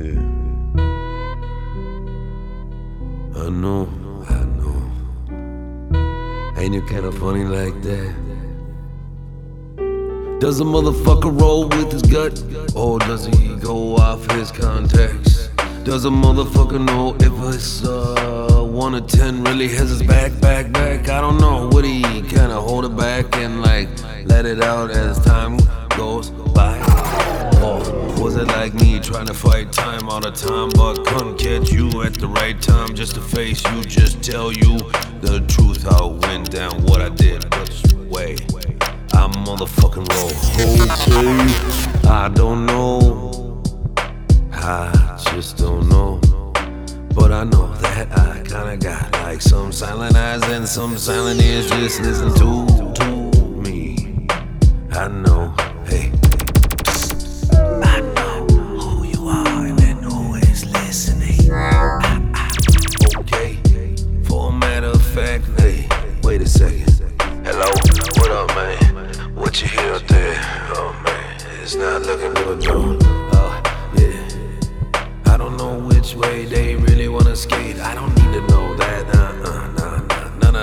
Yeah. I know, I know. Ain't it kinda funny like that? Does a motherfucker roll with his gut? Or does he go off his contacts? Does a motherfucker know if it's uh one or ten really has his back, back, back? I don't know. Would he kinda hold it back and like let it out as time goes by? Like me trying to fight time all the time, but couldn't catch you at the right time just to face you, just tell you the truth how it went down, what I did, which way? I motherfucking roll. Okay, I don't know. I just don't know. But I know that I kinda got like some silent eyes and some silent ears just listen to, to me. I know,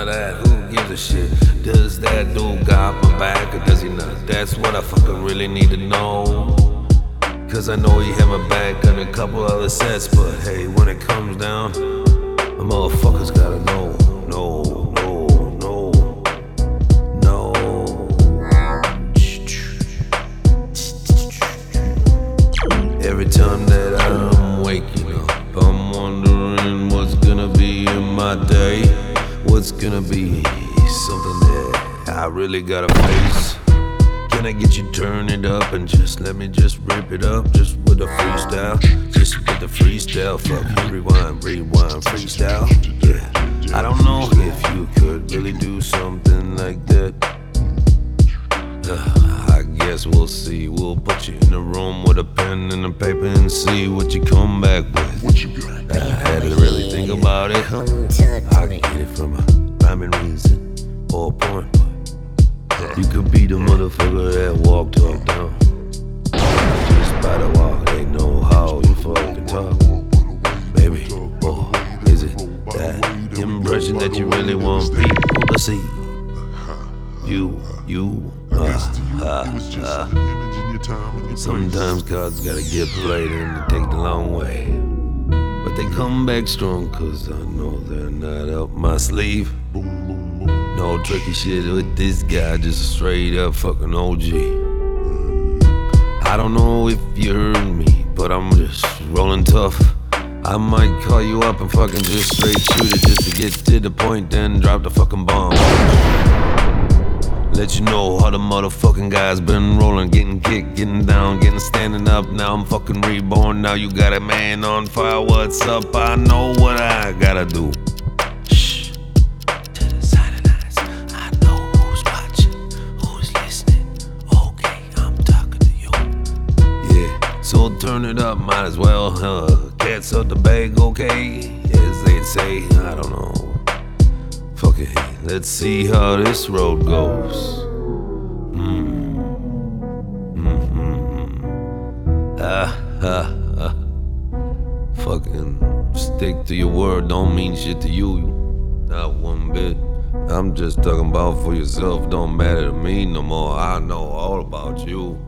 that. Who gives a shit? Does that dude got my back or does he not? That's what I fucking really need to know. Cause I know he had my back on a couple other sets, but hey, when it comes down, the motherfuckers gotta know, no, no, no, no. Every time that I'm waking up, I'm wondering what's gonna be in my day. What's gonna be something that I really gotta face. Can I get you turn it up and just let me just rip it up just with a freestyle? Just with the freestyle, fuck rewind, rewind, freestyle. Yeah, I don't know if you could guess we'll see. We'll put you in a room with a pen and a paper and see what you come back with. What you got? I had to really think about it. Huh? I can get it from a rhyming reason or a point. You could be the motherfucker that walk talk down. Just by the walk, they know how you fucking talk. Baby, or is it that impression that you really want people to see? You, you, Sometimes cards gotta get played and they take the long way. But they come back strong cause I know they're not up my sleeve. No tricky shit with this guy, just a straight up fucking OG. I don't know if you heard me, but I'm just rolling tough. I might call you up and fucking just straight shoot it just to get to the point, then drop the fucking bomb. Let you know how the motherfucking guys been rolling, getting kicked, getting down, getting standing up. Now I'm fucking reborn. Now you got a man on fire. What's up? I know what I gotta do. Shh. To the side eyes. I know who's watching, who's listening. Okay, I'm talking to you. Yeah, so turn it up, might as well. Uh, cats out the bag, okay? As they'd say, I don't know. It, let's see how this road goes. Hmm. Mm-hmm. Ah, ah, ah. Fucking stick to your word don't mean shit to you. Not one bit. I'm just talking about for yourself. Don't matter to me no more. I know all about you.